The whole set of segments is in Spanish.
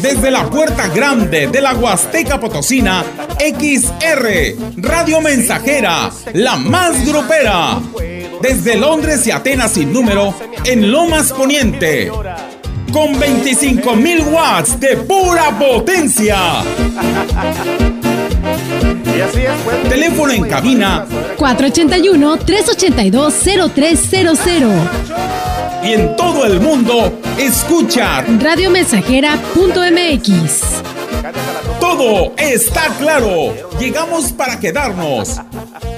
Desde la puerta grande de la Huasteca Potosina, XR, Radio Mensajera, la más grupera. Desde Londres y Atenas sin número, en Lomas Poniente. Con 25.000 watts de pura potencia. Teléfono en cabina 481-382-0300. Y en todo el mundo, escucha radiomensajera.mx. Todo está claro. Llegamos para quedarnos.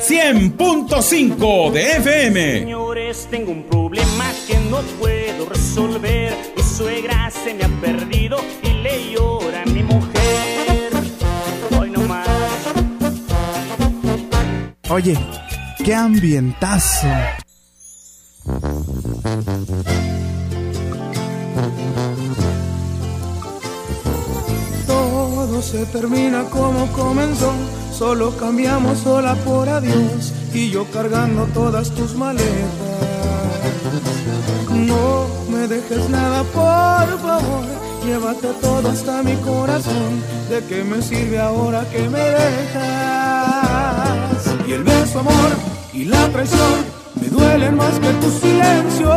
100.5 de FM. Señores, tengo un problema que no puedo resolver. Mi suegra se me ha perdido y le llora a mi mujer. Hoy no más. Oye, qué ambientazo. Todo se termina como comenzó, solo cambiamos sola por adiós y yo cargando todas tus maletas. No me dejes nada, por favor, llévate todo hasta mi corazón. ¿De qué me sirve ahora que me dejas? Y el beso, amor, y la traición me duelen más que tu silencio.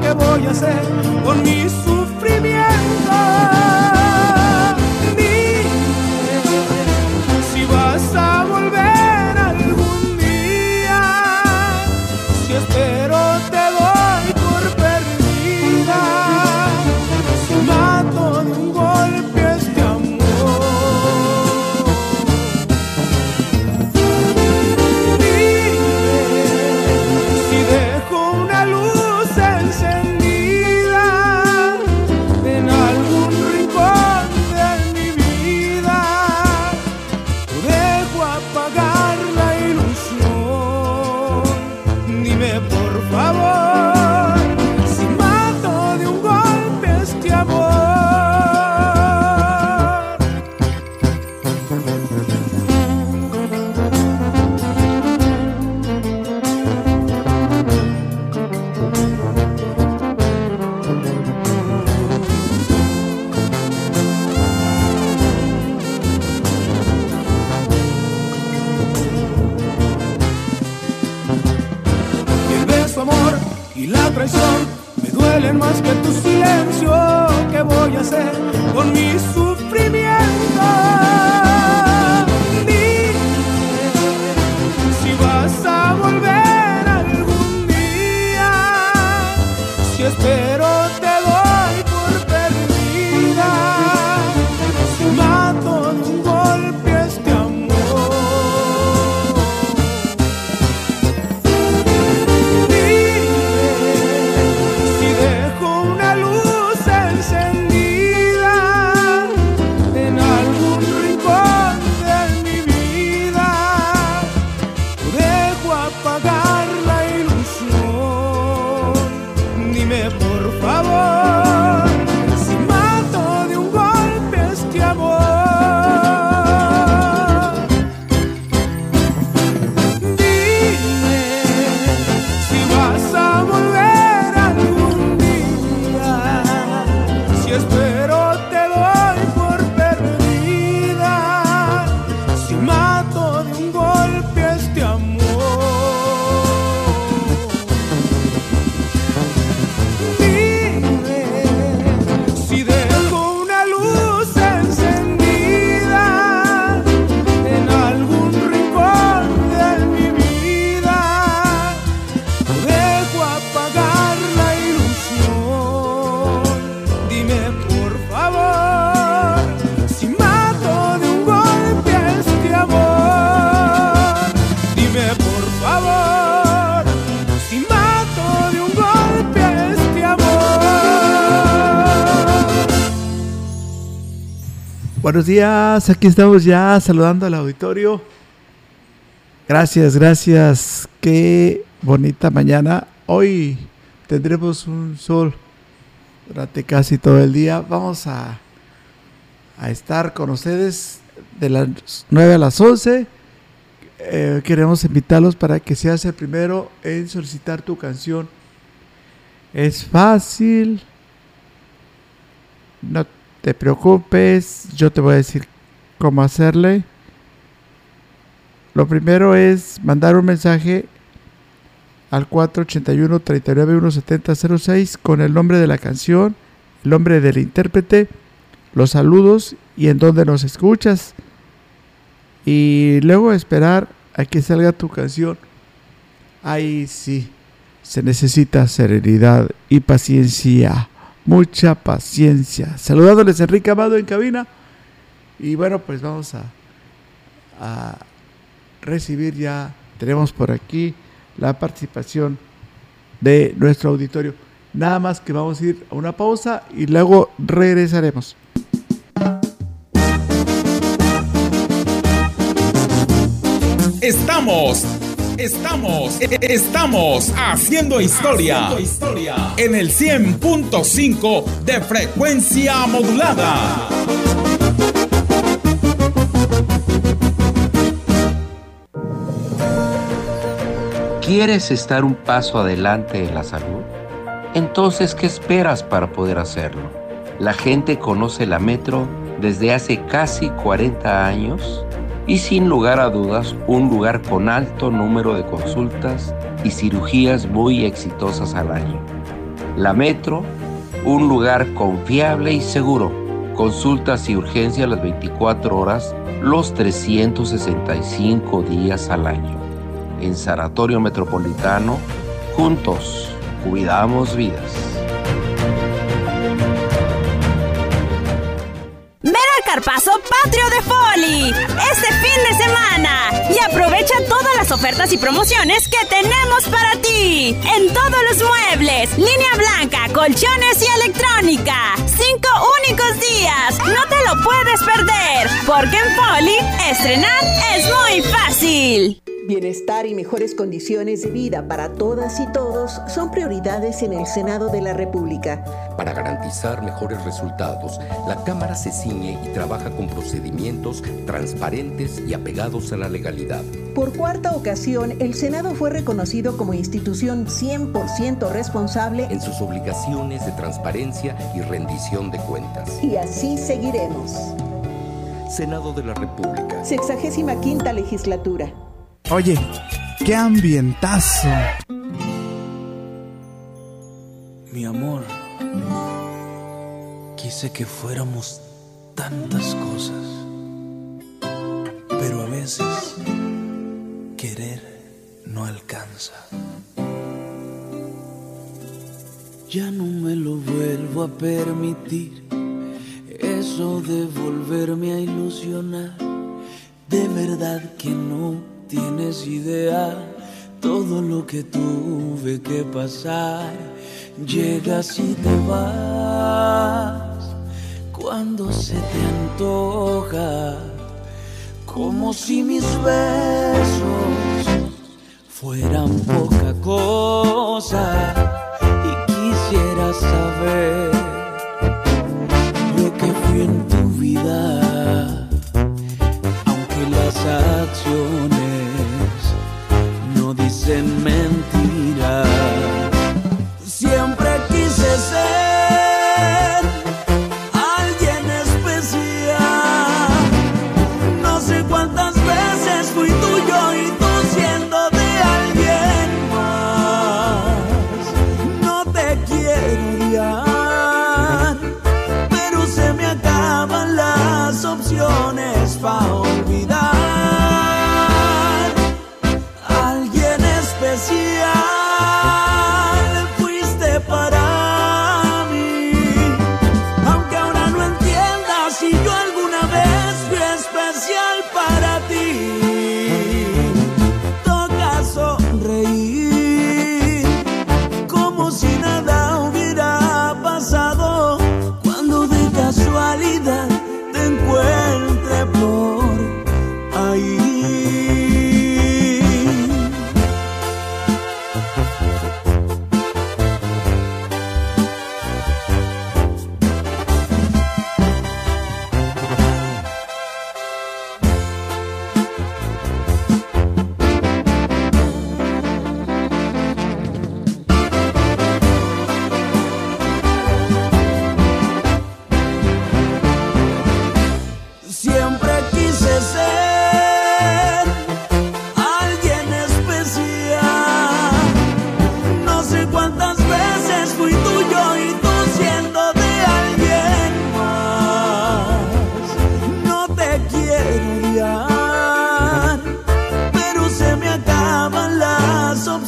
¿Qué voy a hacer con mi sufrimiento? Y la traición me duelen más que tu silencio. ¿Qué voy a hacer con mi sufrimiento? Buenos días, aquí estamos ya saludando al auditorio. Gracias, gracias. Qué bonita mañana. Hoy tendremos un sol durante casi todo el día. Vamos a, a estar con ustedes de las 9 a las 11. Eh, queremos invitarlos para que seas el primero en solicitar tu canción. Es fácil. No te preocupes, yo te voy a decir cómo hacerle. Lo primero es mandar un mensaje al 481 391 con el nombre de la canción, el nombre del intérprete, los saludos y en dónde nos escuchas. Y luego esperar a que salga tu canción. Ahí sí, se necesita serenidad y paciencia. Mucha paciencia. Saludándoles Enrique Amado en cabina. Y bueno, pues vamos a, a recibir ya, tenemos por aquí la participación de nuestro auditorio. Nada más que vamos a ir a una pausa y luego regresaremos. Estamos, estamos, estamos haciendo historia, en el 100.5 de frecuencia modulada. ¿Quieres estar un paso adelante en la salud? Entonces, ¿qué esperas para poder hacerlo? La gente conoce la Metro desde hace casi 40 años y sin lugar a dudas un lugar con alto número de consultas y cirugías muy exitosas al año. La Metro, un lugar confiable y seguro. Consultas y urgencias las 24 horas, los 365 días al año. En Sanatorio Metropolitano, juntos, cuidamos vidas. Este fin de semana y aprovecha todas las ofertas y promociones que tenemos para ti en todos los muebles, línea blanca, colchones y electrónica. Cinco únicos días, no te lo puedes perder, porque en Foli estrenar es muy fácil. Bienestar y mejores condiciones de vida para todas y todos son prioridades en el Senado de la República. Para garantizar mejores resultados, la Cámara se ciñe y trabaja con procedimientos transparentes y apegados a la legalidad. Por cuarta ocasión, el Senado fue reconocido como institución 100% responsable en sus obligaciones de transparencia y rendición de cuentas. Y así seguiremos. Senado de la República. Sexagésima quinta legislatura. Oye, qué ambientazo. Mi amor, quise que fuéramos tantas cosas, pero a veces querer no alcanza. Ya no me lo vuelvo a permitir, eso de volverme a ilusionar, de verdad que no tienes idea. Todo lo que tuve que pasar. Llegas y te vas. Cuando se te antoja, como si mis besos fueran poca cosa. Y quisiera saber lo que fui en tu vida, no dicen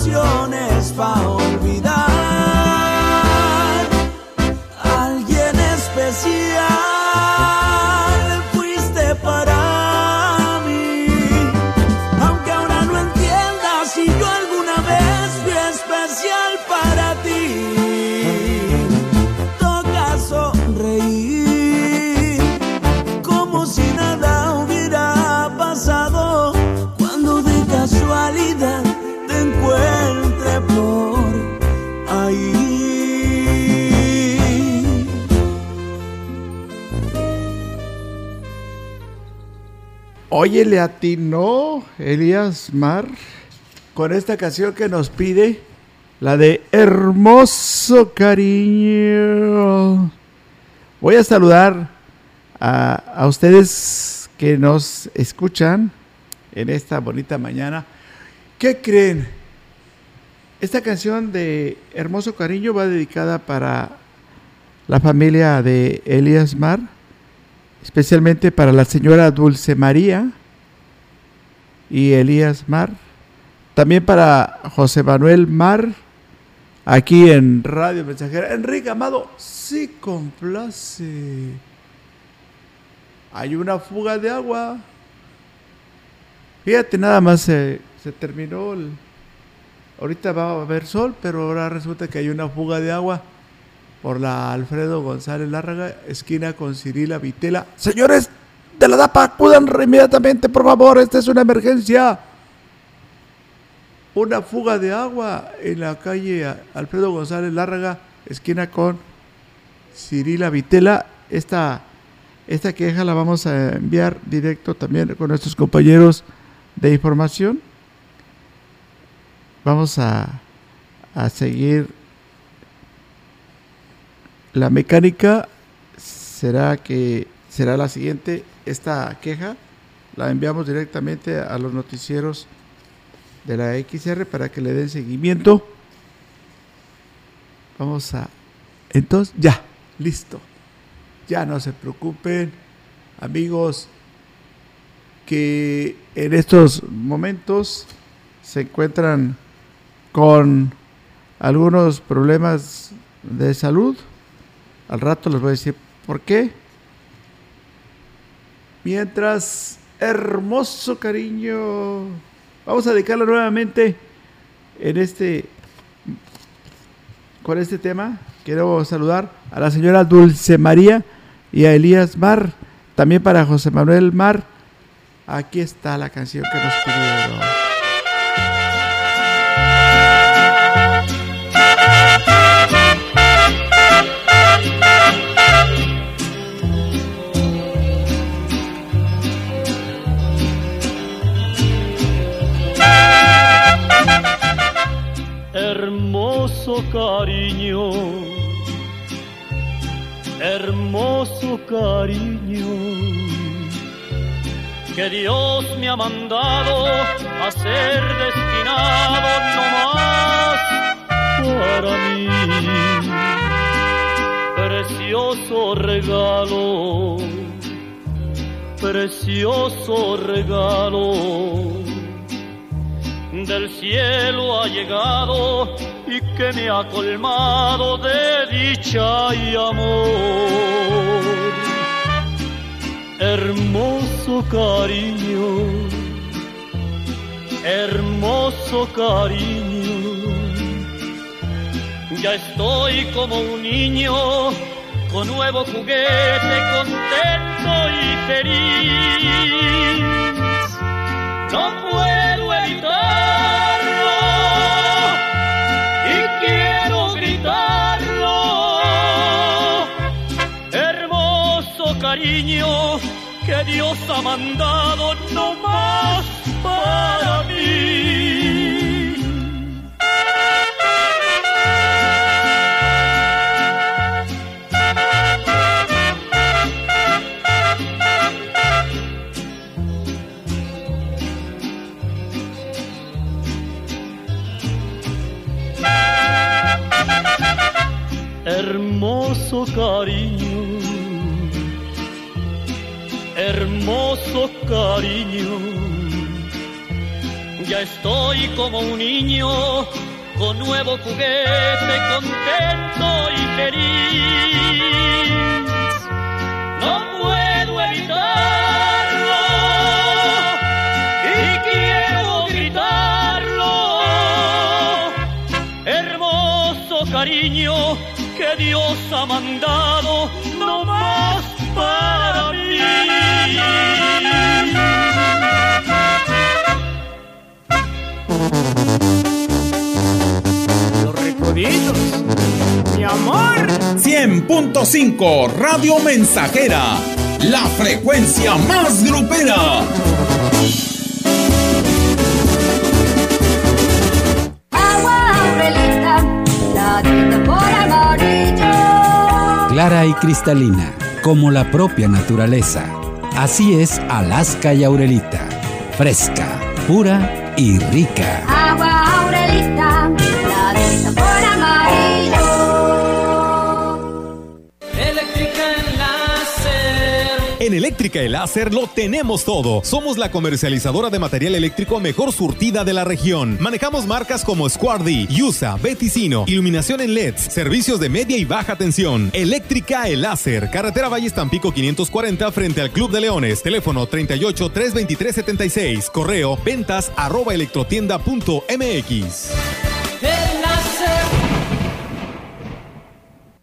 canciones pa' Oye, le atinó Elías Mar con esta canción que nos pide, la de Hermoso Cariño. Voy a saludar a, a ustedes que nos escuchan en esta bonita mañana. ¿Qué creen? Esta canción de Hermoso Cariño va dedicada para la familia de Elías Mar especialmente para la señora Dulce María y Elías Mar, también para José Manuel Mar, aquí en Radio Mensajera. Enrique Amado, sí complace. Hay una fuga de agua. Fíjate, nada más se, se terminó el... Ahorita va a haber sol, pero ahora resulta que hay una fuga de agua por la Alfredo González Lárraga, esquina con Cirila Vitela. Señores de la DAPA, acudan inmediatamente, por favor, esta es una emergencia. Una fuga de agua en la calle Alfredo González Lárraga, esquina con Cirila Vitela. Esta, esta queja la vamos a enviar directo también con nuestros compañeros de información. Vamos a, a seguir la mecánica será que será la siguiente. Esta queja la enviamos directamente a los noticieros de la XR para que le den seguimiento. Vamos a... Entonces, ya, listo. Ya no se preocupen, amigos, que en estos momentos se encuentran con algunos problemas de salud. Al rato les voy a decir por qué. Mientras, hermoso cariño, vamos a dedicarlo nuevamente en este con este tema. Quiero saludar a la señora Dulce María y a Elías Mar, también para José Manuel Mar. Aquí está la canción que nos pidieron. Hermoso cariño, hermoso cariño, que Dios me ha mandado a ser destinado no más para mí. Precioso regalo, precioso regalo del cielo ha llegado que me ha colmado de dicha y amor. Hermoso cariño, hermoso cariño, ya estoy como un niño con nuevo juguete, contento y feliz. No puedo evitarlo cariño que Dios ha mandado no más para mí. hermoso cariño, hermoso cariño. Ya estoy como un niño con nuevo juguete, contento y feliz. No puedo evitarlo y quiero gritarlo. Hermoso cariño que Dios ha mandado, no más para mí. Los recoditos, mi amor. 100.5 Radio Mensajera, la frecuencia más grupera. Clara y cristalina, como la propia naturaleza. Así es Alaska y Aurelita. Fresca, pura y rica. Eléctrica El Láser lo tenemos todo. Somos la comercializadora de material eléctrico mejor surtida de la región. Manejamos marcas como Squardi, Yusa, Beticino, iluminación en LEDs, servicios de media y baja tensión. Eléctrica El Láser, carretera Valles Tampico 540 frente al Club de Leones. Teléfono 38 323 76. Correo ventas arroba electrotienda.mx.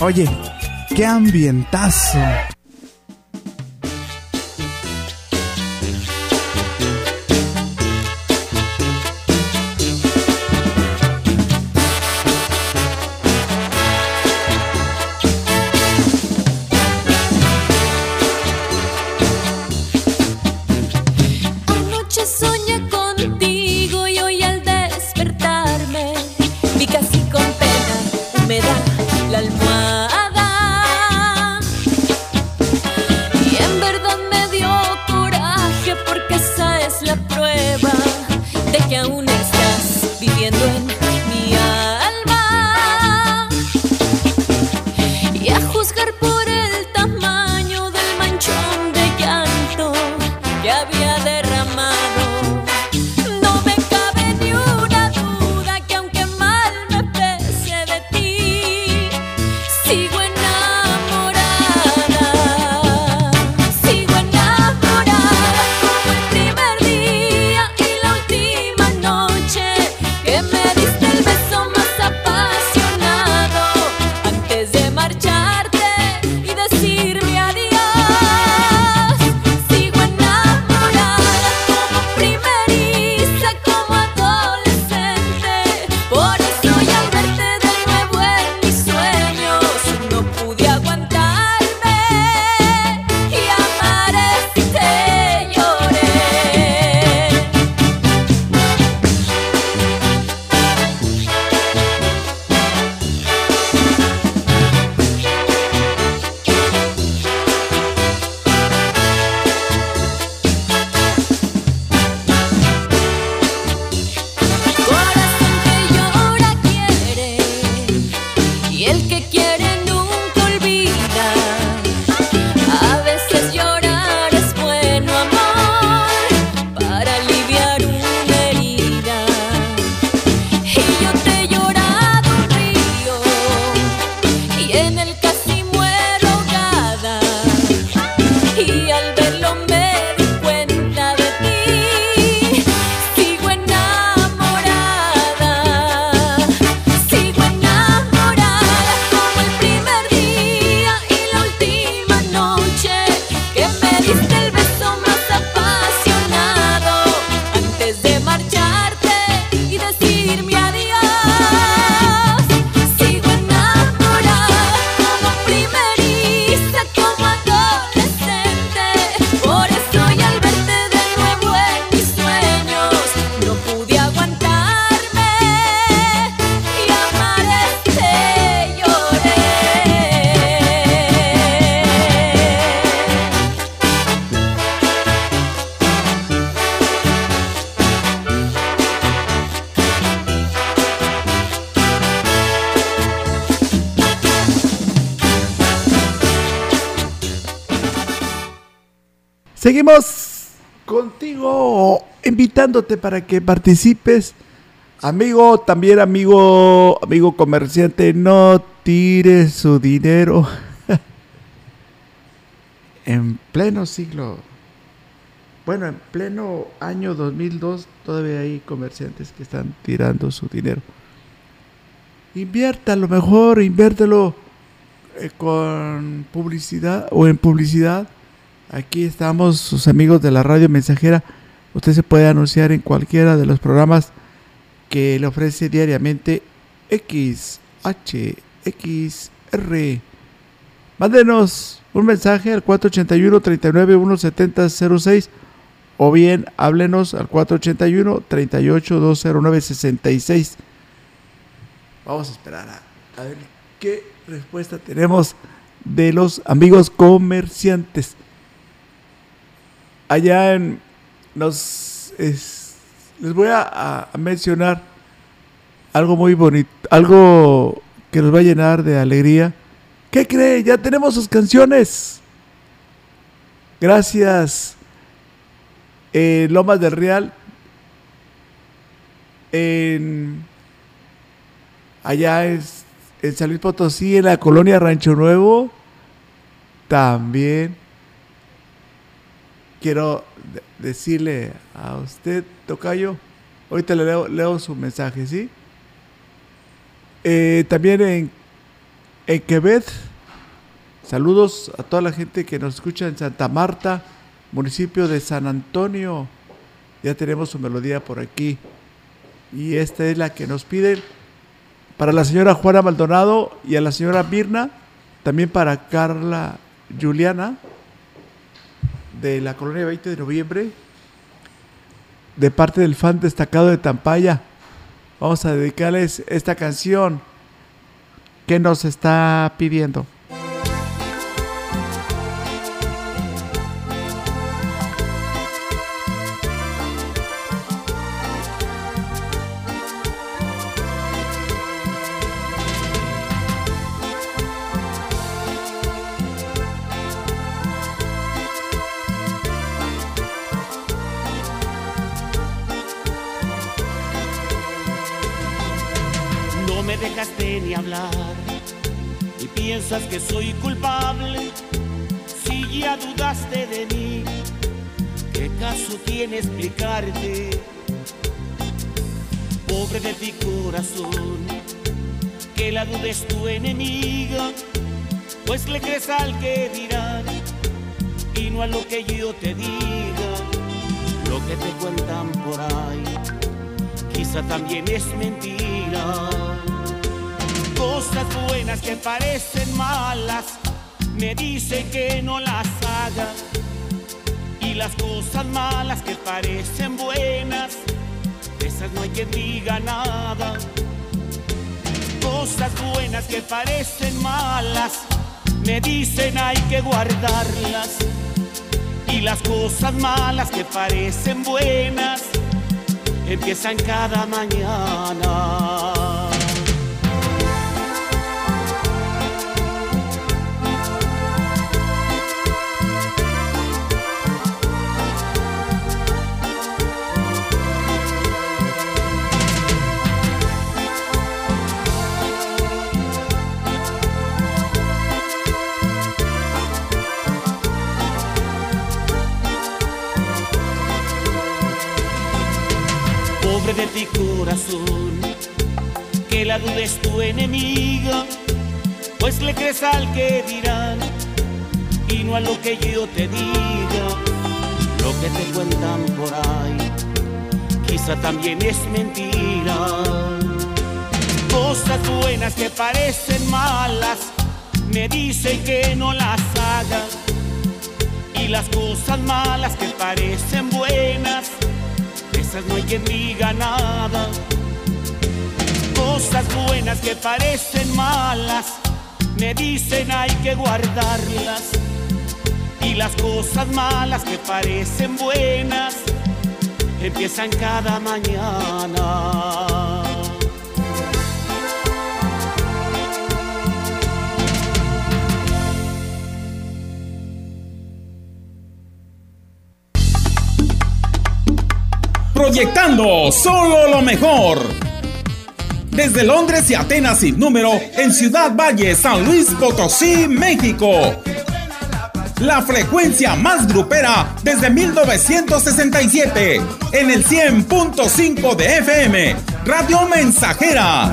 Oye, qué ambientazo. Seguimos contigo invitándote para que participes. Amigo, también amigo, amigo comerciante, no tires su dinero en pleno siglo. Bueno, en pleno año 2002 todavía hay comerciantes que están tirando su dinero. Invierta, lo mejor, inviértelo eh, con publicidad o en publicidad. Aquí estamos, sus amigos de la radio mensajera. Usted se puede anunciar en cualquiera de los programas que le ofrece diariamente XHXR. Mándenos un mensaje al 481 39 170 o bien háblenos al 481 38 209 66. Vamos a esperar a ver qué respuesta tenemos de los amigos comerciantes. Allá en nos es, les voy a, mencionar algo muy bonito, algo que nos va a llenar de alegría. ¿Qué cree? Ya tenemos sus canciones. Gracias. Eh, Lomas del Real. En, allá es, en San Luis Potosí, en la colonia Rancho Nuevo. También quiero decirle a usted, Tocayo, ahorita le leo, leo su mensaje, ¿sí? Eh, también en, en Quebec, saludos a toda la gente que nos escucha en Santa Marta, municipio de San Antonio. Ya tenemos su melodía por aquí. Y esta es la que nos piden para la señora Juana Maldonado y a la señora Mirna, también para Carla Juliana de la colonia 20 de noviembre, de parte del fan destacado de Tampaya. Vamos a dedicarles esta canción que nos está pidiendo. Me dejaste ni hablar y piensas que soy culpable. Si ya dudaste de mí, ¿qué caso tiene explicarte? Pobre de ti corazón, que la duda es tu enemiga, pues le crees al que dirán y no a lo que yo te diga, lo que te cuentan por ahí quizá también es mentira. Cosas buenas que parecen malas, me dicen que no las haga. Y las cosas malas que parecen buenas, esas no hay quien diga nada. Cosas buenas que parecen malas, me dicen hay que guardarlas. Y las cosas malas que parecen buenas, empiezan cada mañana. De ti corazón, que la duda es tu enemiga, pues le crees al que dirán y no a lo que yo te diga, lo que te cuentan por ahí, quizá también es mentira. Cosas buenas que parecen malas, me dicen que no las haga, y las cosas malas que parecen buenas, esas no hay quien diga nada. Cosas buenas que parecen malas, me dicen hay que guardarlas. Y las cosas malas que parecen buenas, empiezan cada mañana. Proyectando solo lo mejor. Desde Londres y Atenas sin número, en Ciudad Valle, San Luis Potosí, México. La frecuencia más grupera desde 1967, en el 100.5 de FM, Radio Mensajera.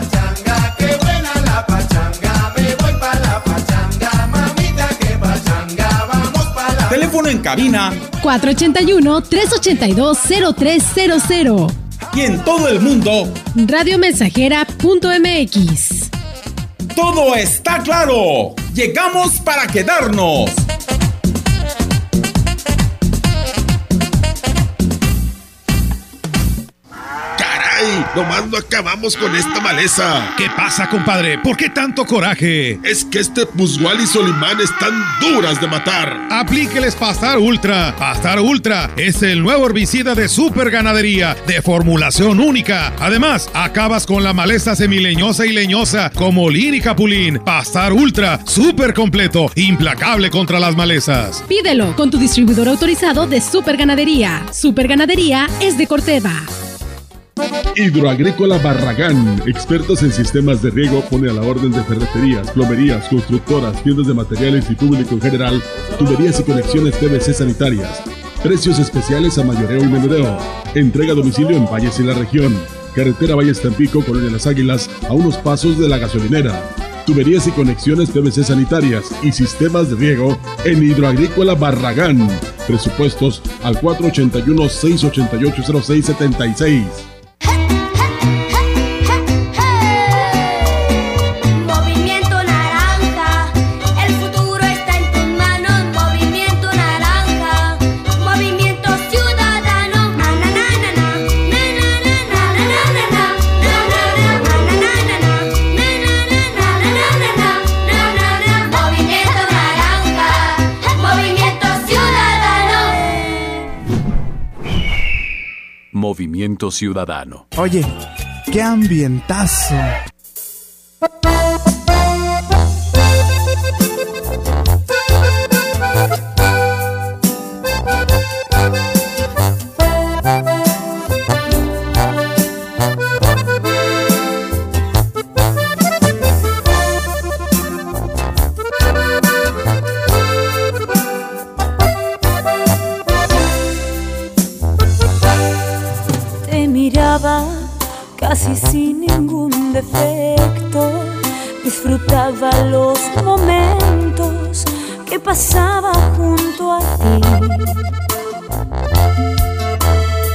Teléfono en cabina 481-382-0300. y en todo el mundo, Radiomensajera.mx. todo está claro. Llegamos para quedarnos. Nomás no acabamos con esta maleza. ¿Qué pasa, compadre? ¿Por qué tanto coraje? Es que este Pusgual y Solimán están duras de matar. Aplíqueles Pastar Ultra. Pastar Ultra es el nuevo herbicida de super ganadería, de formulación única. Además, acabas con la maleza semileñosa y leñosa como lin y capulín. Pastar Ultra, súper completo, implacable contra las malezas. Pídelo con tu distribuidor autorizado de Super Ganadería. Super Ganadería es de Corteva. Hidroagrícola Barragán, expertos en sistemas de riego, pone a la orden de ferreterías, plomerías, constructoras, tiendas de materiales y público en general, tuberías y conexiones PVC sanitarias. Precios especiales a mayoreo y menudeo. Entrega a domicilio en Valles y la región. Carretera Valles Tampico, Colonia Las Águilas, a unos pasos de la gasolinera. Tuberías y conexiones PVC sanitarias y sistemas de riego en Hidroagrícola Barragán. Presupuestos al 481 688 0676 Movimiento Ciudadano. Oye, qué ambientazo. Casi sin ningún defecto. Disfrutaba los momentos que pasaba junto a ti.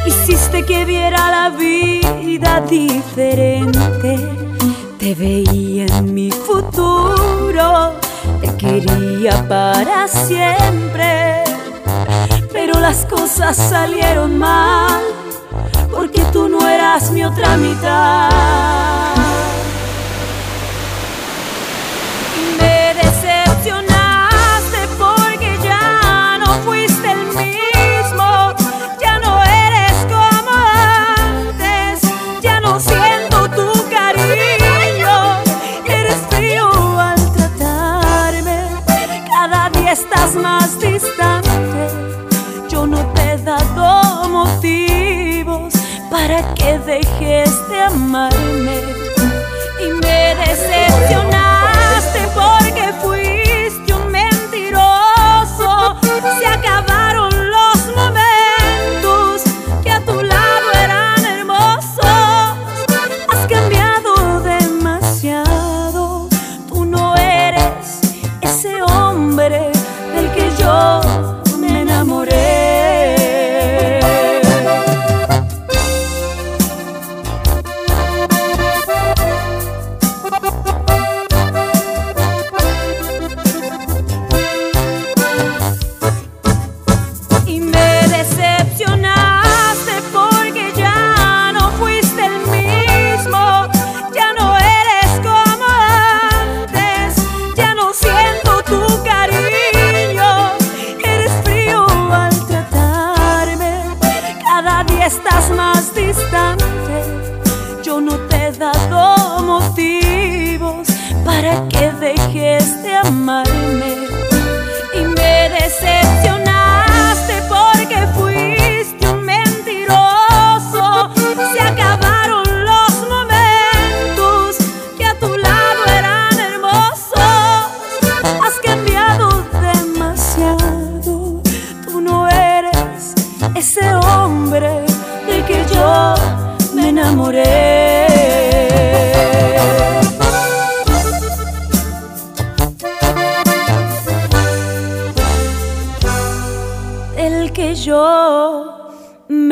Hiciste que viera la vida diferente. Te veía en mi futuro. Te quería para siempre. Pero las cosas salieron mal porque tú no eras mi otra mitad. Y me decepcionaste porque ya no fuiste el mismo, ya no eres como antes, ya no siento tu cariño, eres frío al tratarme, cada día estás más distante para que dejes de amarme. Y me decepcionaste porque fuiste un mentiroso. Se acabaron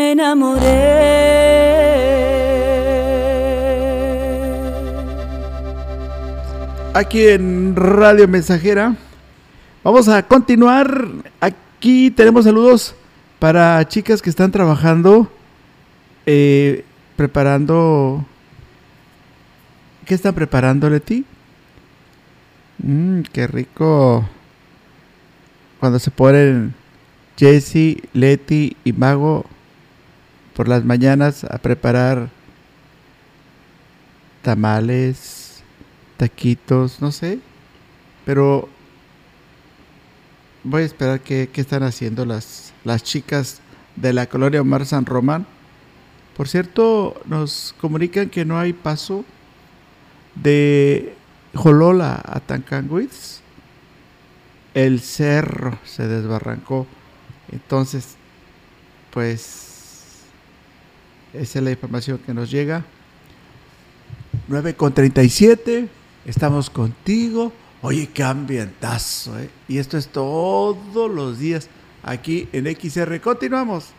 me enamoré. Aquí en Radio Mensajera. Vamos a continuar. Aquí tenemos saludos para chicas que están trabajando, eh, preparando. ¿Qué están preparando, Leti? Mmm, qué rico. Cuando se ponen Jesse, Leti y Mago por las mañanas a preparar tamales, taquitos, no sé. Pero voy a esperar qué, están haciendo las, las chicas de la colonia Omar San Román. Por cierto, nos comunican que no hay paso de Jolola a Tancanguitz. El cerro se desbarrancó. Entonces, pues, esa es la información que nos llega. 9 con 37. Estamos contigo. Oye, qué ambientazo, ¿eh? Y esto es todos los días aquí en XR. Continuamos.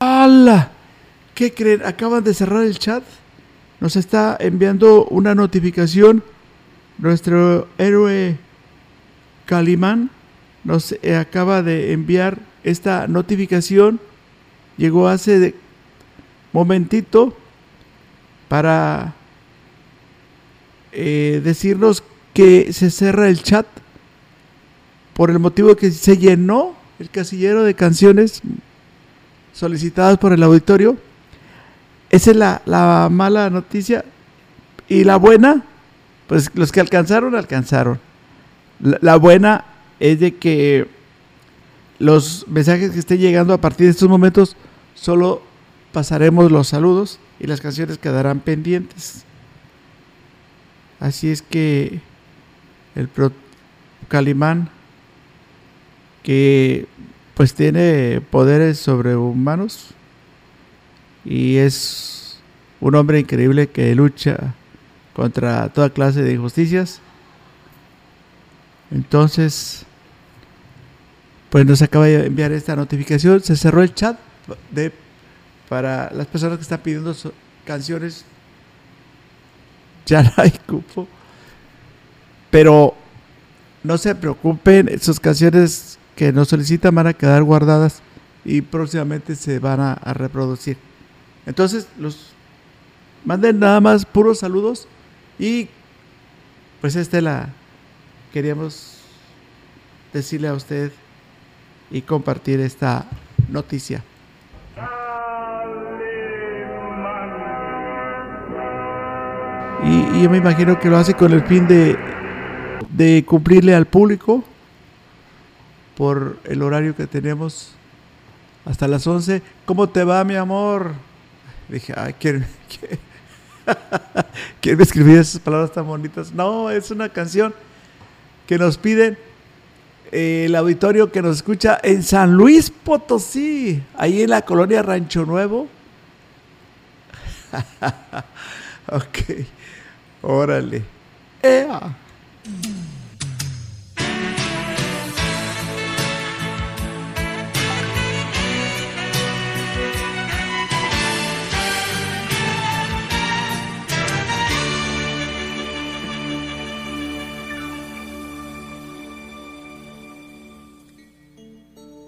¡Hala! ¿Qué creen? Acaban de cerrar el chat. Nos está enviando una notificación. Nuestro héroe Calimán nos eh, acaba de enviar esta notificación. Llegó hace momentito para eh, decirnos que se cerra el chat por el motivo que se llenó el casillero de canciones solicitadas por el auditorio. Esa es la, la mala noticia. Y la buena, pues los que alcanzaron, alcanzaron. La, buena es de que los mensajes que estén llegando a partir de estos momentos, solo pasaremos los saludos y las canciones quedarán pendientes. Así es que el Pro Calimán, que pues tiene poderes sobrehumanos y es un hombre increíble que lucha contra toda clase de injusticias. Entonces, pues nos acaba de enviar esta notificación. Se cerró el chat de para las personas que están pidiendo canciones. Ya no hay cupo. Pero no se preocupen, sus canciones que nos solicitan van a quedar guardadas y próximamente se van a, a reproducir. Entonces, los manden nada más puros saludos y pues esta la queríamos decirle a usted y compartir esta noticia. Y, y yo me imagino que lo hace con el fin de, de cumplirle al público por el horario que tenemos hasta las 11. ¿Cómo te va, mi amor? Dije, ay, ¿quién, quién, quién escribió esas palabras tan bonitas? No, es una canción que nos piden eh, el auditorio que nos escucha en San Luis Potosí, ahí en la colonia Rancho Nuevo. ok, órale. ¡Ea!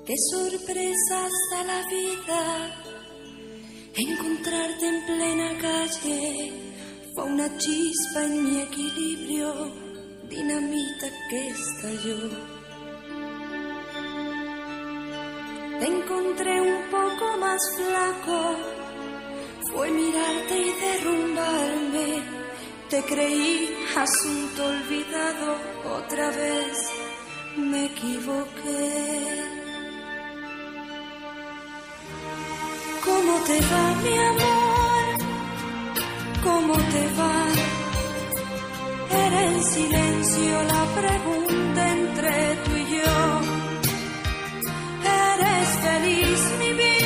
Qué sorpresa hasta la vida encontrarte en plena calle. Fue una chispa en mi equilibrio, dinamita que estalló. Te encontré un poco más flaco, fue mirarte y derrumbarme. Te creí asunto olvidado, otra vez me equivoqué. ¿Cómo te va, mi amor? ¿Cómo te va? Era en silencio la pregunta entre tú y yo. ¿Eres feliz, mi vida?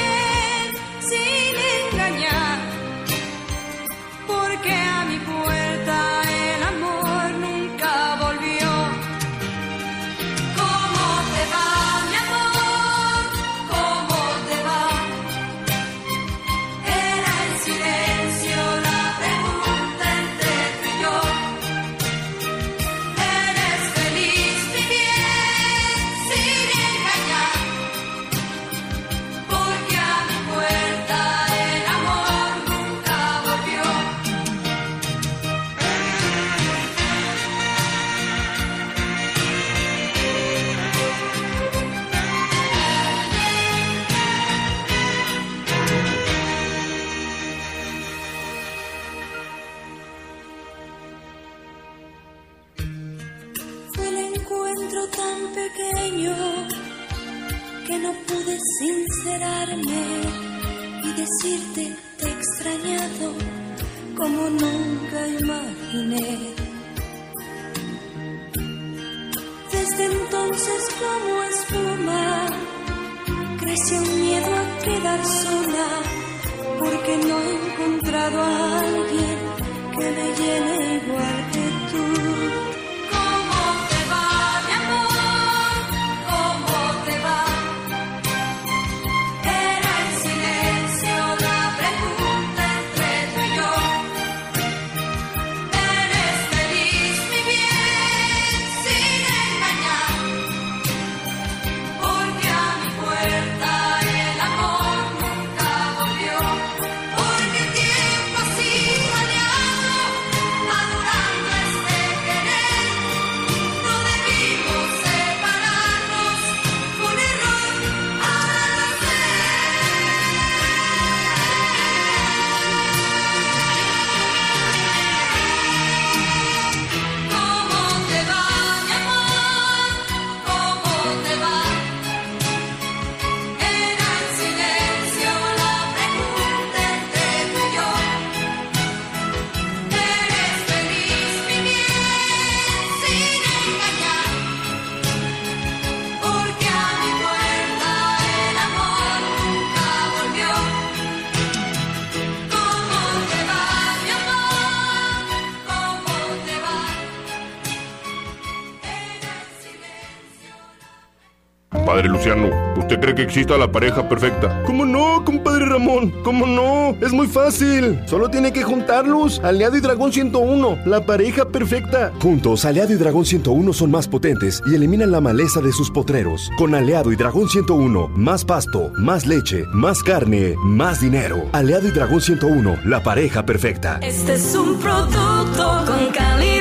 Que exista la pareja perfecta? ¿Cómo no, compadre Ramón? ¿Cómo no? Es muy fácil. Solo tiene que juntarlos. Aliado y Dragón 101, la pareja perfecta. Juntos, Aliado y Dragón 101 son más potentes y eliminan la maleza de sus potreros. Con Aliado y Dragón 101, más pasto, más leche, más carne, más dinero. Aliado y Dragón 101, la pareja perfecta. Este es un producto con calidad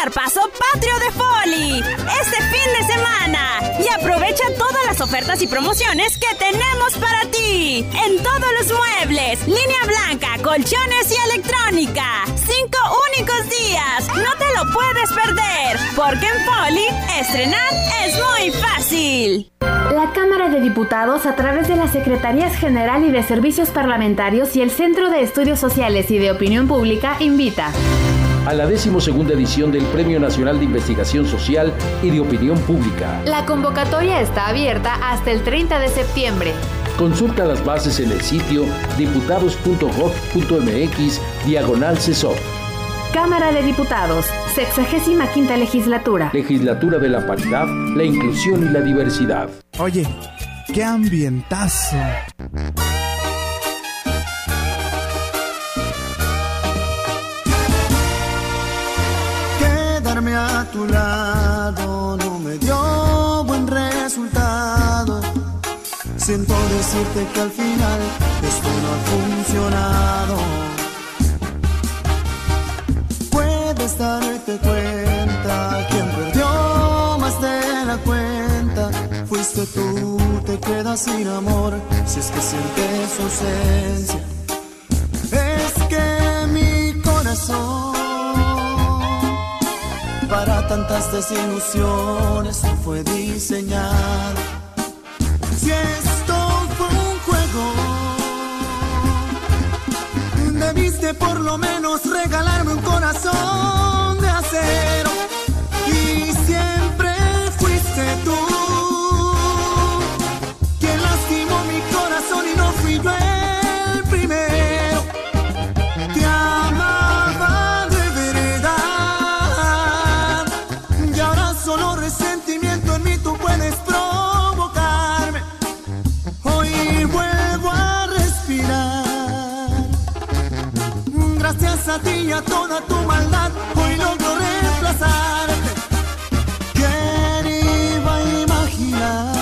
Carpazo Patrio de Foli este fin de semana. Y aprovecha todas las ofertas y promociones que tenemos para ti. En todos los muebles, línea blanca, colchones y electrónica. Cinco únicos días, no te lo puedes perder, porque en Foli estrenar es muy fácil. La Cámara de Diputados, a través de las Secretarías General y de Servicios Parlamentarios y el Centro de Estudios Sociales y de Opinión Pública, invita a la decimosegunda edición del Premio Nacional de Investigación Social y de Opinión Pública. La convocatoria está abierta hasta el 30 de septiembre. Consulta las bases en el sitio diputados.gov.mx diagonal CESOP. Cámara de Diputados, 65 legislatura. Legislatura de la Paridad, la Inclusión y la Diversidad. Oye, qué ambientazo. A tu lado no me dio buen resultado. Siento decirte que al final esto no ha funcionado. Puedes darte cuenta, quien perdió más de la cuenta fuiste tú, te quedas sin amor si es que sientes ausencia. Es que mi corazón para tantas desilusiones fue diseñado. Si esto fue un juego, debiste por lo menos regalarme un corazón de acero. Y siempre Gracias a ti y a toda tu maldad, hoy logro reemplazarte. ¿Quién iba a imaginar?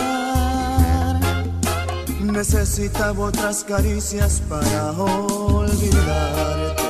Necesitaba otras caricias para olvidarte.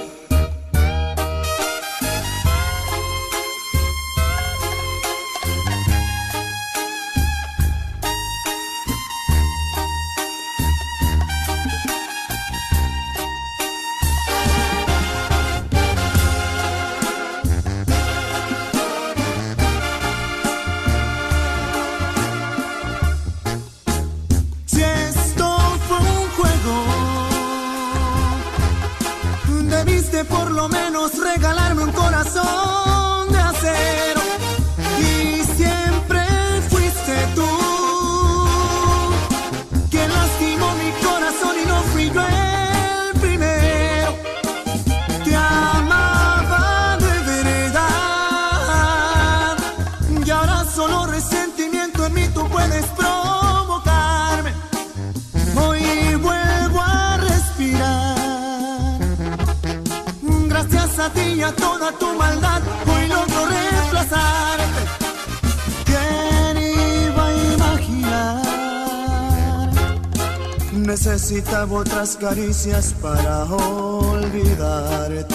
Otras caricias para olvidarte.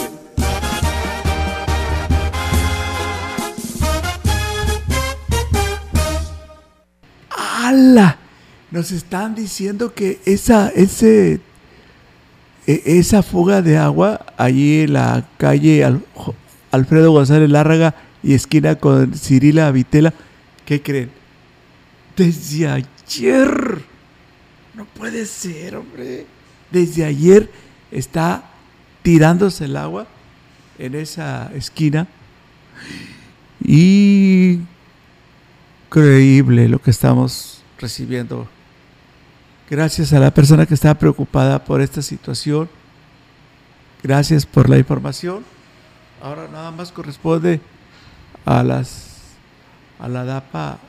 ¡Hala! Nos están diciendo que esa, ese, e- esa fuga de agua allí en la calle Alfredo González Lárraga y esquina con Cirila Vitela, ¿qué creen? Desde ayer. No puede ser, hombre. Desde ayer está tirándose el agua en esa esquina. Y increíble lo que estamos recibiendo. Gracias a la persona que está preocupada por esta situación. Gracias por la información. Ahora nada más corresponde a las a la DAPA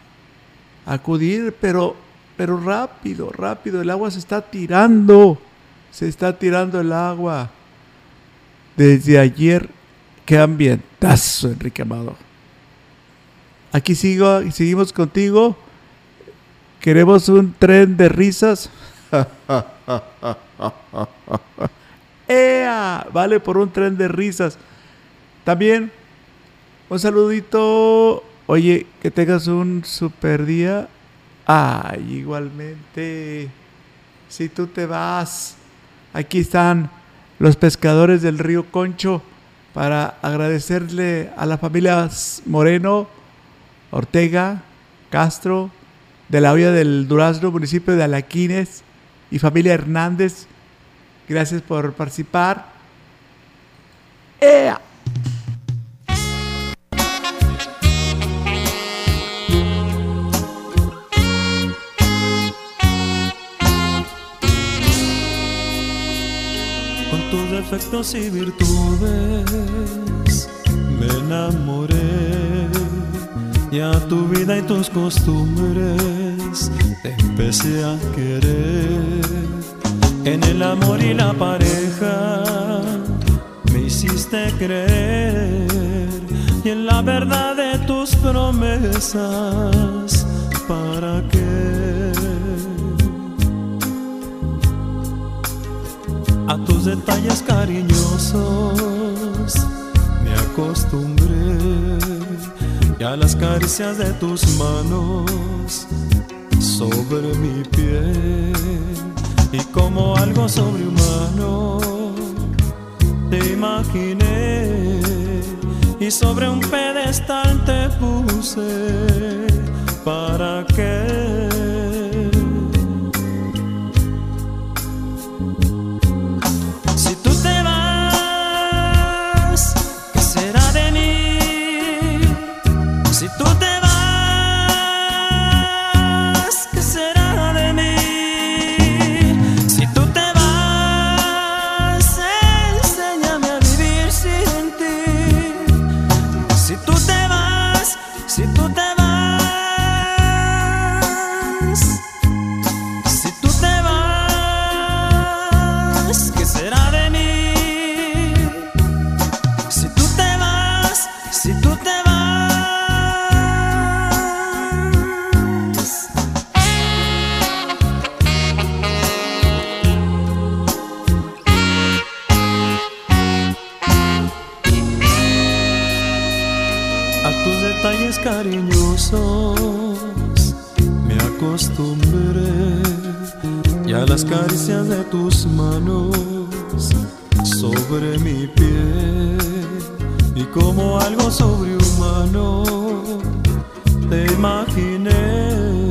acudir, pero pero rápido, rápido, el agua se está tirando. Se está tirando el agua. Desde ayer, qué ambientazo, Enrique Amado. Aquí sigo, seguimos contigo. Queremos un tren de risas. ¡Ea! Vale por un tren de risas. También un saludito. Oye, que tengas un super día. Ay, igualmente. Si tú te vas, aquí están los pescadores del río Concho para agradecerle a la familia Moreno, Ortega, Castro, de la olla del Durazno, municipio de Alaquines, y familia Hernández. Gracias por participar. ¡Ea! Defectos y virtudes me enamoré y a tu vida y tus costumbres empecé a querer. En el amor y la pareja me hiciste creer y en la verdad de tus promesas, ¿para qué? A tus detalles cariñosos. Me acostumbré y a las caricias de tus manos sobre mi piel y como algo sobrehumano te imaginé y sobre un pedestal te puse para qué cariñosos. Me acostumbré y a las caricias de tus manos sobre mi piel. Y como algo sobrehumano te imaginé.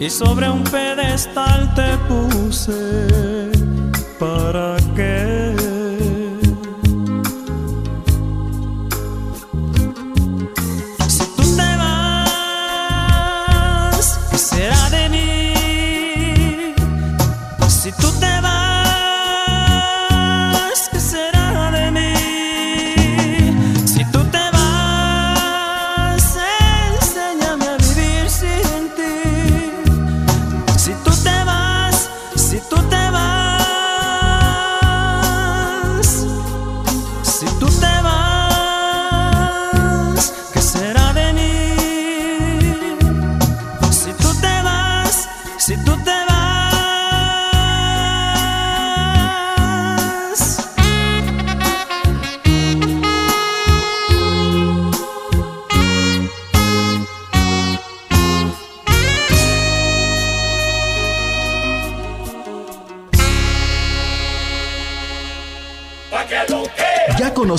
Y sobre un pedestal te puse para qué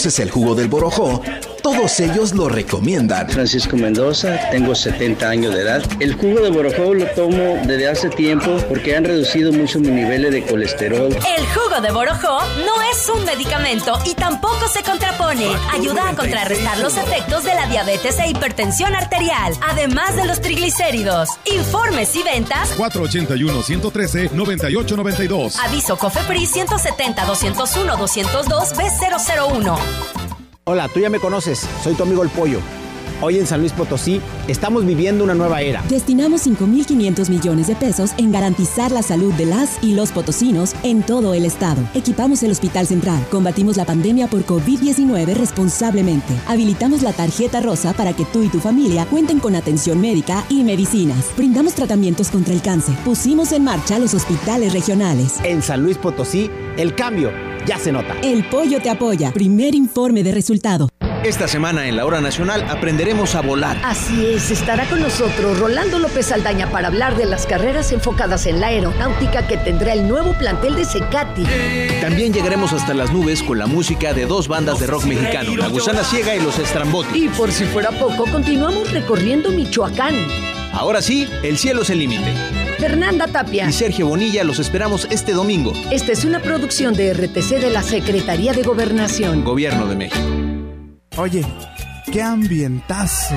conoces el jugo del borojó? Todos ellos lo recomiendan. Francisco Mendoza, tengo 70 años de edad. El jugo de borojó lo tomo desde hace tiempo porque han reducido mucho mi nivel de colesterol. El jugo de Borojó no es un medicamento y tampoco se contrapone. Ayuda a contrarrestar los efectos de la diabetes e hipertensión arterial, además de los triglicéridos. Informes y ventas 481-113-9892. Aviso COFEPRIS 170-201-202 B001. Hola, tú ya me conoces, soy tu amigo el pollo. Hoy en San Luis Potosí estamos viviendo una nueva era. Destinamos 5.500 millones de pesos en garantizar la salud de las y los potosinos en todo el estado. Equipamos el Hospital Central, combatimos la pandemia por COVID-19 responsablemente. Habilitamos la tarjeta rosa para que tú y tu familia cuenten con atención médica y medicinas. Brindamos tratamientos contra el cáncer. Pusimos en marcha los hospitales regionales. En San Luis Potosí, el cambio ya se nota. El pollo te apoya. Primer informe de resultado. Esta semana en la Hora Nacional aprenderemos a volar. Así es, estará con nosotros Rolando López Aldaña para hablar de las carreras enfocadas en la aeronáutica que tendrá el nuevo plantel de Secati. También llegaremos hasta las nubes con la música de dos bandas de rock mexicano, La Gusana Ciega y Los Estrambotis. Y por si fuera poco, continuamos recorriendo Michoacán. Ahora sí, el cielo es el límite. Fernanda Tapia Y Sergio Bonilla los esperamos este domingo. Esta es una producción de RTC de la Secretaría de Gobernación. Gobierno de México. Oye, qué ambientazo.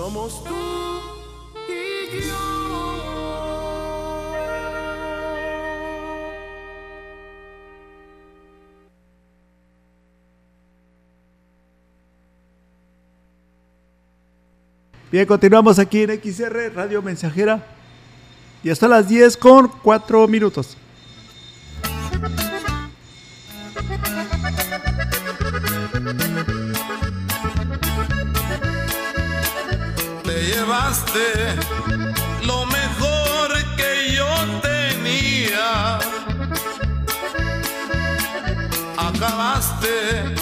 somos. Bien, continuamos aquí en XR Radio Mensajera. Y hasta las 10 con 4 minutos. llevaste lo mejor que yo tenía. Acabaste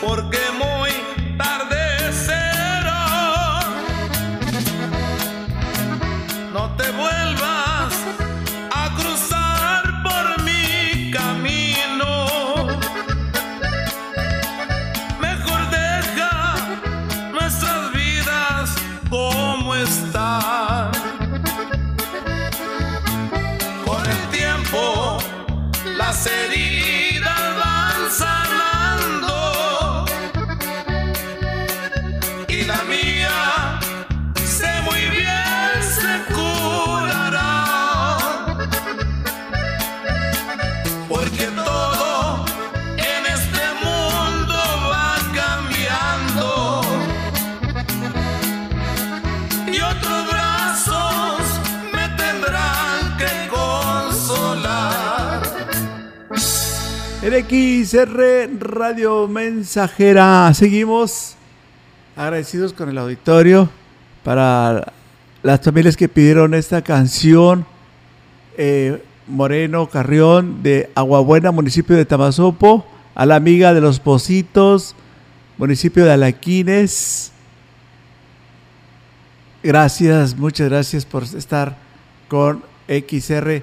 porque XR Radio Mensajera. Seguimos agradecidos con el auditorio para las familias que pidieron esta canción. Eh, Moreno Carrión de Aguabuena, municipio de Tamazopo, a la amiga de los Positos, municipio de Alaquines. Gracias, muchas gracias por estar con XR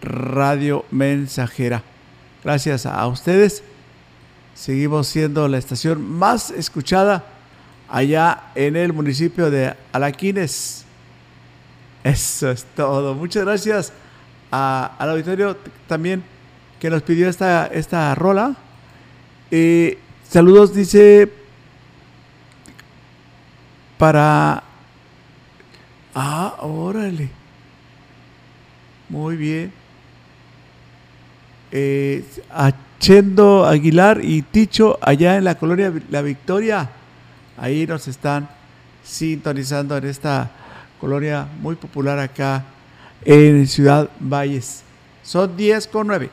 Radio Mensajera. Gracias a ustedes. Seguimos siendo la estación más escuchada allá en el municipio de Alaquines. Eso es todo. Muchas gracias a, al auditorio también que nos pidió esta, esta rola. Eh, saludos, dice, para... Ah, órale. Muy bien. Eh, Aguilar y Ticho allá en la colonia La Victoria. Ahí nos están sintonizando en esta colonia muy popular acá en Ciudad Valles. Son 10 con 9.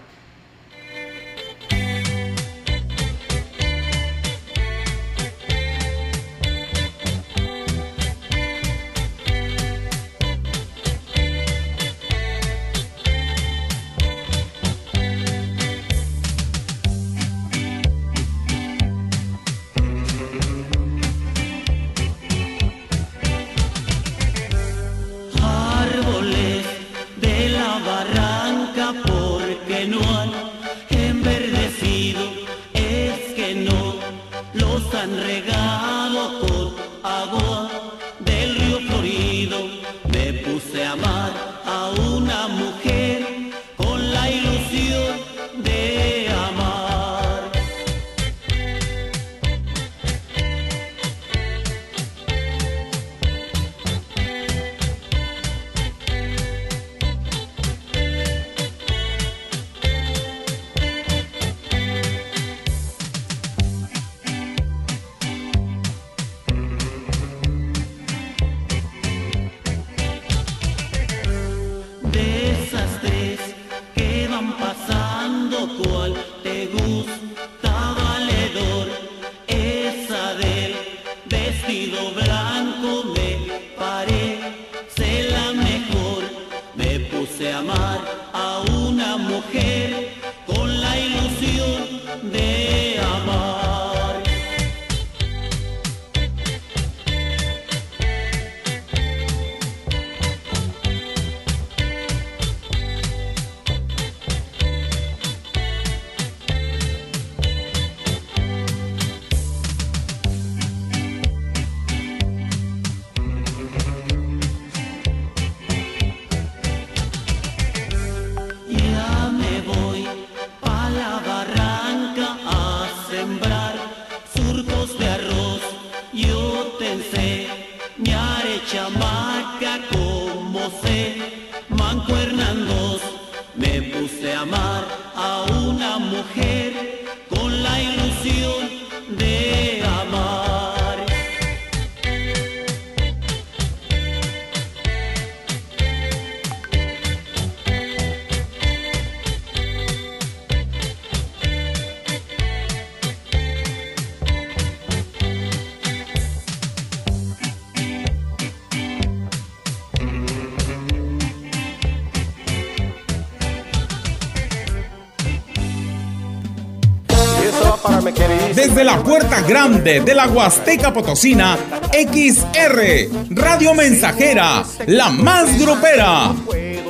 Grande de la Huasteca Potosina, XR, Radio Mensajera, la más grupera.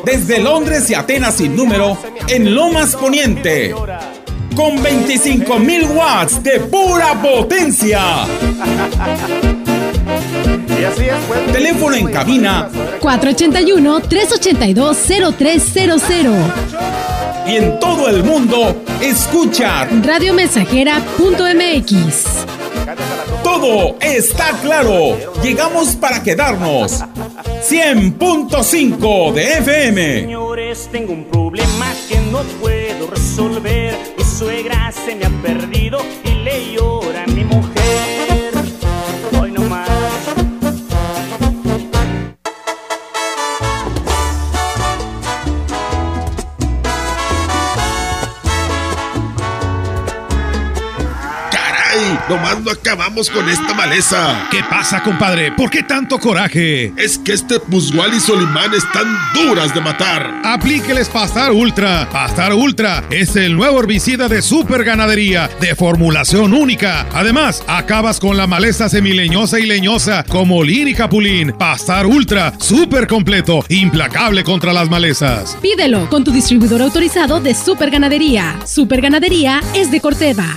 Desde Londres y Atenas sin número, en Lomas Poniente. Con 25.000 watts de pura potencia. Teléfono en cabina 481-382-0300. Y en todo el mundo, escucha Radiomensajera.mx. Todo está claro. Llegamos para quedarnos. 100.5 de FM. Señores, tengo un problema que no puedo resolver. Mi suegra se me ha perdido y le llora a mi mujer. Nomás no acabamos con esta maleza. ¿Qué pasa, compadre? ¿Por qué tanto coraje? Es que este Puzgual y Solimán están duras de matar. Aplíqueles Pastar Ultra. Pastar Ultra es el nuevo herbicida de super ganadería de formulación única. Además, acabas con la maleza semileñosa y leñosa como Lin y Capulín. Pastar Ultra, súper completo, implacable contra las malezas. Pídelo con tu distribuidor autorizado de Super Ganadería. Super Ganadería es de Corteva.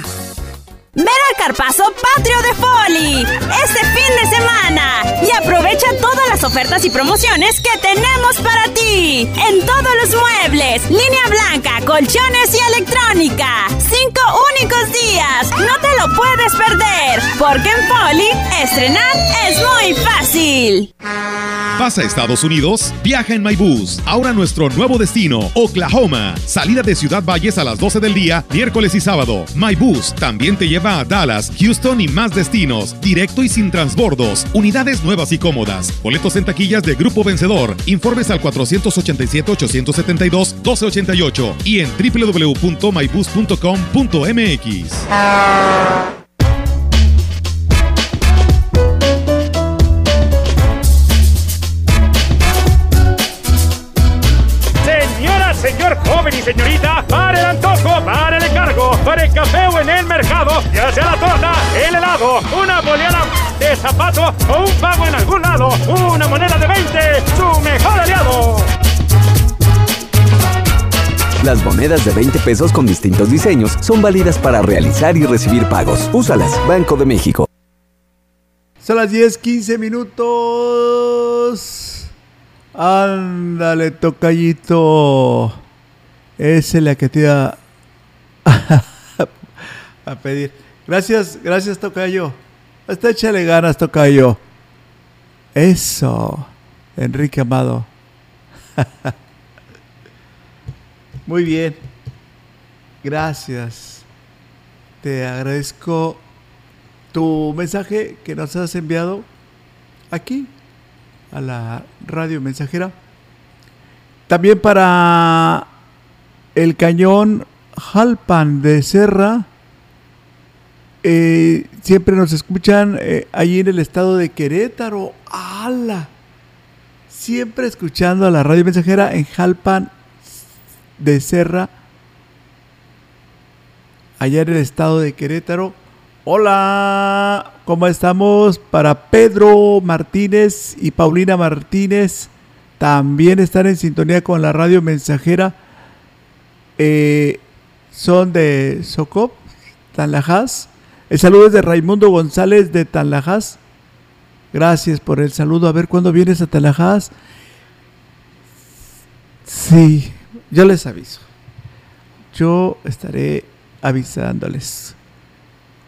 Ven al Carpazo Patrio de Foli este fin de semana y aprovecha todas las ofertas y promociones que tenemos para ti en todos los muebles, línea blanca, colchones y electrónica. Cinco únicos días, no te lo puedes perder, porque en Foli estrenar es muy fácil. ¿Vas a Estados Unidos? Viaja en MyBus. Ahora nuestro nuevo destino, Oklahoma. Salida de Ciudad Valles a las 12 del día, miércoles y sábado. MyBus también te lleva Dallas, Houston y más destinos. Directo y sin transbordos. Unidades nuevas y cómodas. Boletos en taquillas de Grupo Vencedor. Informes al 487-872-1288 y en www.mybus.com.mx. zapato o un pago en algún lado, una moneda de 20, su mejor aliado. Las monedas de 20 pesos con distintos diseños son válidas para realizar y recibir pagos. Úsalas, Banco de México. Son las 10, 15 minutos. Ándale, tocallito. Esa es la que te iba a pedir. Gracias, gracias, tocayo. Hasta échale ganas, tocayo. Eso, Enrique Amado. Muy bien. Gracias. Te agradezco tu mensaje que nos has enviado aquí a la radio mensajera. También para el cañón Jalpan de Serra. Eh, siempre nos escuchan eh, allí en el estado de Querétaro. ¡Hala! Siempre escuchando a la radio mensajera en Jalpan de Serra. Allá en el estado de Querétaro. Hola, ¿cómo estamos? Para Pedro Martínez y Paulina Martínez, también están en sintonía con la radio mensajera. Eh, son de Socop, Tanlajas. El saludo es de Raimundo González de Tanlajas. Gracias por el saludo. A ver cuándo vienes a Tanlajas. Sí, yo les aviso. Yo estaré avisándoles.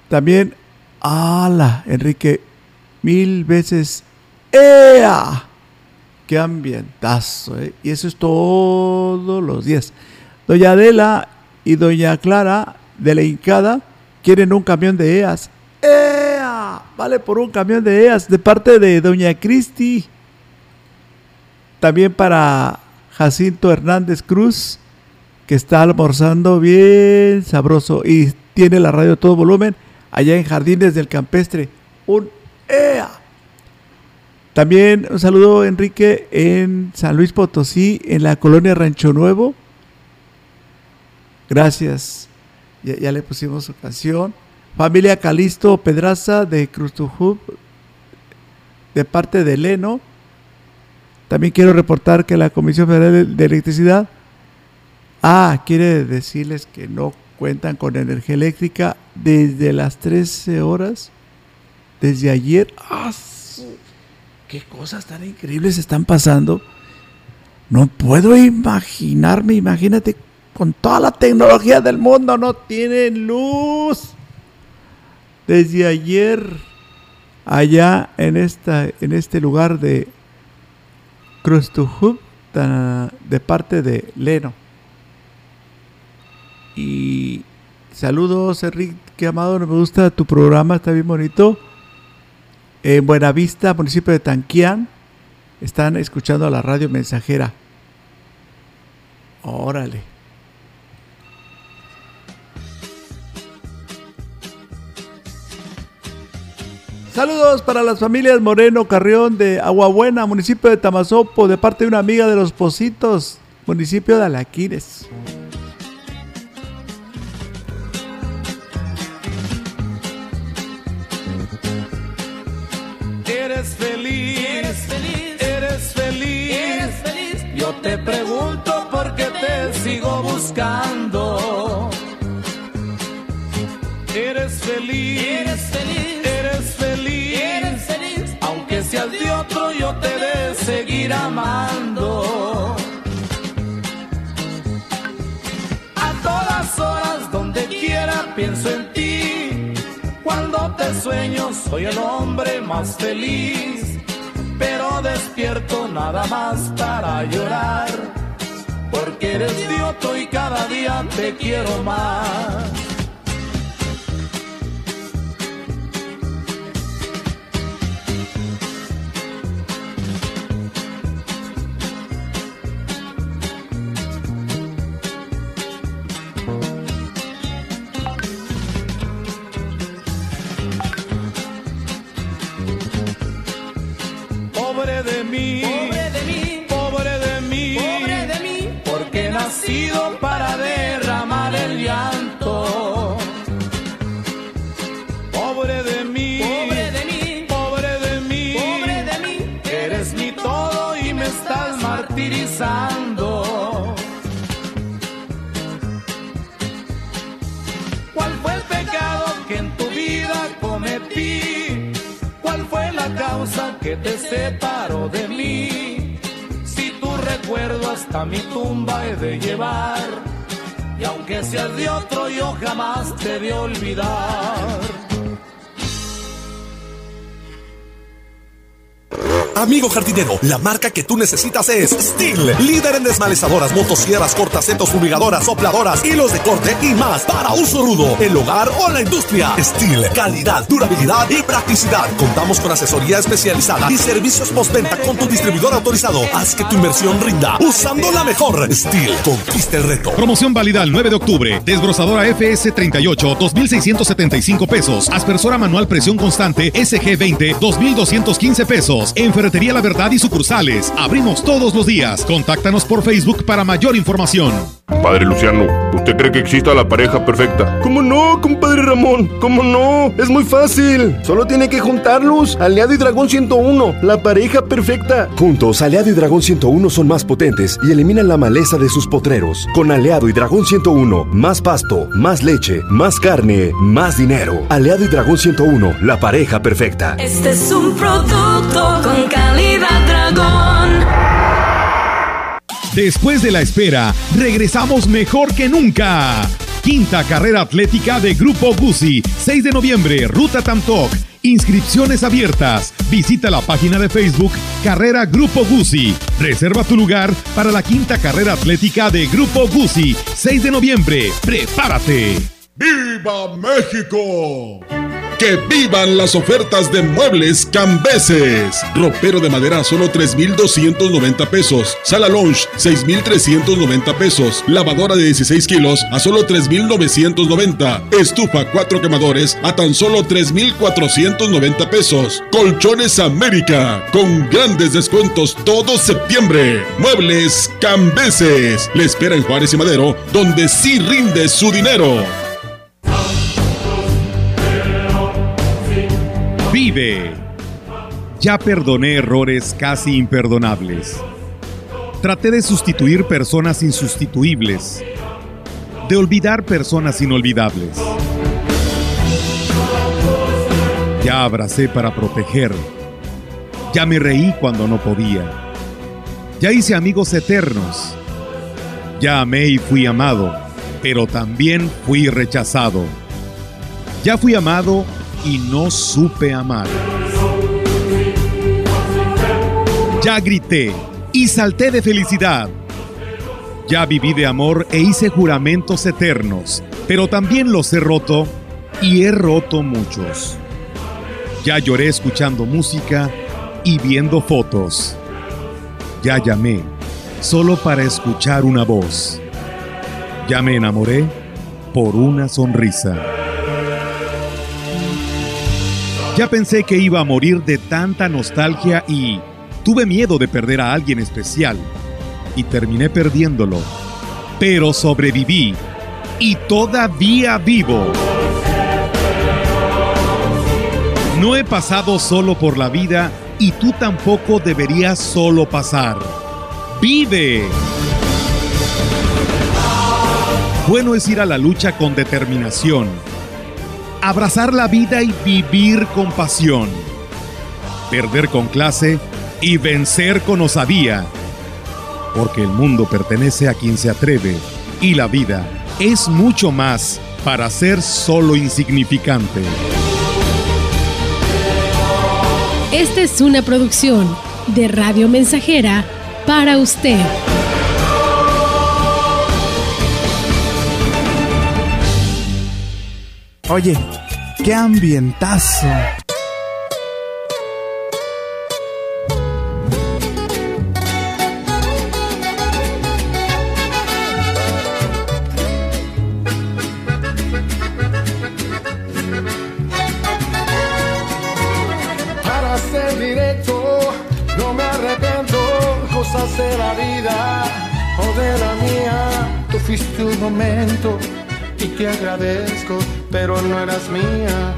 También, ala, Enrique, mil veces, ¡ea! ¡Qué ambientazo! ¿eh? Y eso es todos los días. Doña Adela y Doña Clara de la Hincada quieren un camión de EAS. ¡Ea! Vale por un camión de EAS de parte de Doña Cristi. También para Jacinto Hernández Cruz, que está almorzando bien sabroso y tiene la radio todo volumen allá en Jardines del Campestre. Un EA. También un saludo, Enrique, en San Luis Potosí, en la colonia Rancho Nuevo. Gracias. Ya, le pusimos su canción. Familia Calisto Pedraza de Crustujub, de parte de Leno. También quiero reportar que la Comisión Federal de Electricidad ah, quiere decirles que no cuentan con energía eléctrica desde las 13 horas, desde ayer. ¡Ah, ¡Qué cosas tan increíbles están pasando! No puedo imaginarme, imagínate, con toda la tecnología del mundo no tienen luz. Desde ayer, allá en, esta, en este lugar de ta- de parte de Leno. Y saludos, Enrique Amado, me gusta tu programa, está bien bonito. En Buenavista, municipio de Tanquián, están escuchando a la radio mensajera. Órale. Saludos para las familias Moreno Carrión de Aguabuena, municipio de Tamazopo, de parte de una amiga de los Positos, municipio de Alaquires. Eres feliz, eres feliz, eres feliz, eres feliz. Yo te pregunto por qué te sigo buscando. Eres feliz, otro yo te de seguir amando. A todas horas, donde quiera, pienso en ti. Cuando te sueño, soy el hombre más feliz. Pero despierto nada más para llorar. Porque eres de otro y cada día te quiero más. Mí, pobre de mí, pobre de mí, pobre de mí, porque he nacido para derramar que te separó de mí? Si tu recuerdo hasta mi tumba he de llevar, y aunque seas de otro, yo jamás te de olvidar. Amigo jardinero, la marca que tú necesitas es Steel, líder en desmalezadoras, motosierras, cortacetos, fumigadoras, sopladoras, hilos de corte y más para uso rudo, el hogar o la industria. Steel, calidad, durabilidad y practicidad. Contamos con asesoría especializada y servicios postventa con tu distribuidor autorizado. Haz que tu inversión rinda usando la mejor. Steel, conquista el reto. Promoción válida el 9 de octubre. Desbrozadora FS 38, 2,675 pesos. Aspersora manual presión constante SG 20, 2,215 pesos. En Ferretería La Verdad y sucursales. Abrimos todos los días. Contáctanos por Facebook para mayor información. Padre Luciano, ¿usted cree que exista la pareja perfecta? ¿Cómo no, compadre Ramón? ¿Cómo no? Es muy fácil. Solo tiene que juntarlos. Aliado y Dragón 101, la pareja perfecta. Juntos, Aliado y Dragón 101 son más potentes y eliminan la maleza de sus potreros. Con Aliado y Dragón 101, más pasto, más leche, más carne, más dinero. Aliado y Dragón 101, la pareja perfecta. Este es un producto con calidad dragón. Después de la espera, regresamos mejor que nunca. Quinta carrera atlética de Grupo Guzzi, 6 de noviembre, Ruta Tamtoc. Inscripciones abiertas. Visita la página de Facebook Carrera Grupo Guzzi. Reserva tu lugar para la quinta carrera atlética de Grupo Guzzi, 6 de noviembre. ¡Prepárate! ¡Viva México! ¡Que vivan las ofertas de muebles Cambeses! Ropero de madera a solo 3,290 pesos. Sala Lounge, 6,390 pesos. Lavadora de 16 kilos a solo 3,990. Estufa 4 quemadores a tan solo 3,490 pesos. Colchones América, con grandes descuentos todo septiembre. Muebles Cambeses. Le espera en Juárez y Madero, donde sí rinde su dinero. Vive. Ya perdoné errores casi imperdonables. Traté de sustituir personas insustituibles. De olvidar personas inolvidables. Ya abracé para proteger. Ya me reí cuando no podía. Ya hice amigos eternos. Ya amé y fui amado, pero también fui rechazado. Ya fui amado y no supe amar. Ya grité y salté de felicidad. Ya viví de amor e hice juramentos eternos, pero también los he roto y he roto muchos. Ya lloré escuchando música y viendo fotos. Ya llamé solo para escuchar una voz. Ya me enamoré por una sonrisa. Ya pensé que iba a morir de tanta nostalgia y tuve miedo de perder a alguien especial y terminé perdiéndolo. Pero sobreviví y todavía vivo. No he pasado solo por la vida y tú tampoco deberías solo pasar. ¡Vive! Bueno es ir a la lucha con determinación abrazar la vida y vivir con pasión. perder con clase y vencer con osadía. Porque el mundo pertenece a quien se atreve y la vida es mucho más para ser solo insignificante. Esta es una producción de Radio Mensajera para usted. Oye, qué ambientazo. Para ser directo, no me arrepiento cosas de la vida o de la mía. Tú fuiste un momento y te agradezco, pero no eras mía.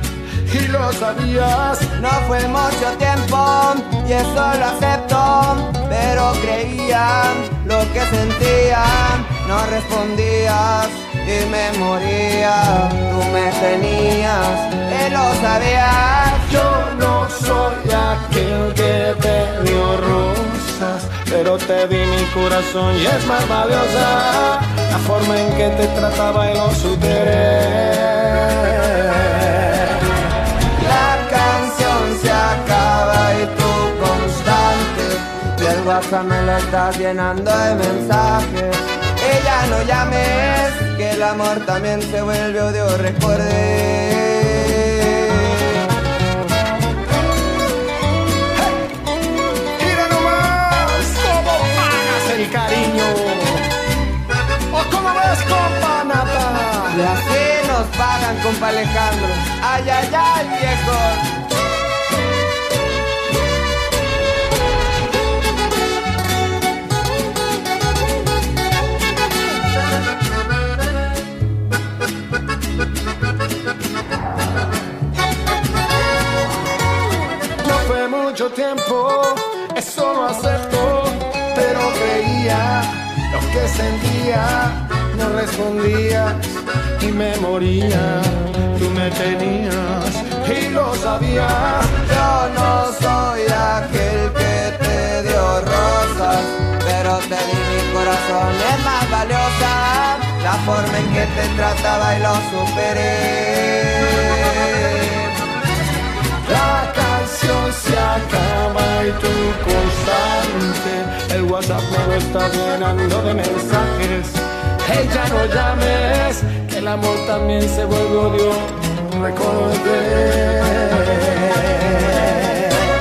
Y lo sabías, No fue mucho tiempo y eso lo acepto, pero creía lo que sentía, no respondías y me moría, tú me tenías y lo sabías. Yo no soy aquel que te dio rosas, pero te di mi corazón y es más valiosa la forma en que te trataba y lo superé. La canción se acaba y tú constante Y el WhatsApp me lo estás llenando de mensajes ya no llames Que el amor también se vuelve odio recuerde Mira nomás cómo pagas el cariño. ¿O cómo ves, compa Nata? Nos pagan, compa Alejandro. Ay, ay, ay, viejo. No fue mucho tiempo, eso lo acepto, pero creía lo que sentía, no respondías y me moría. Tú me tenías y lo sabías. Yo no soy aquel que te dio rosas, pero te di mi corazón, es más valiosa la forma en que te trataba y lo superé. La canción se acaba y tú constante. El WhatsApp me lo está llenando de mensajes. Hey, ya no llames, el amor también se vuelve odio. Recordé.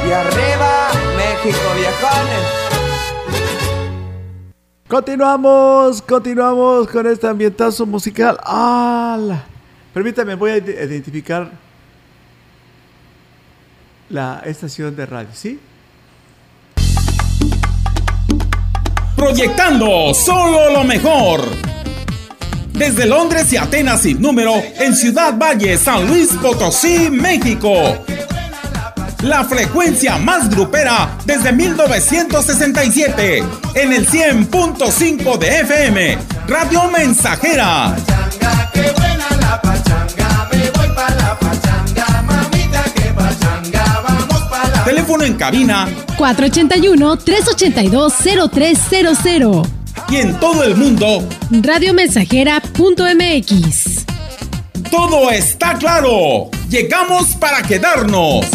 Y arriba, México, viejones. Continuamos, continuamos con este ambientazo musical. ¡Hala! Permítame, voy a ide- identificar la estación de radio, ¿sí? Proyectando solo lo mejor. Desde Londres y Atenas sin número, en Ciudad Valle, San Luis Potosí, México. La frecuencia más grupera desde 1967, en el 100.5 de FM, Radio Mensajera. Teléfono en cabina 481-382-0300. Y en todo el mundo, Radiomensajera.mx. todo está claro. Llegamos para quedarnos.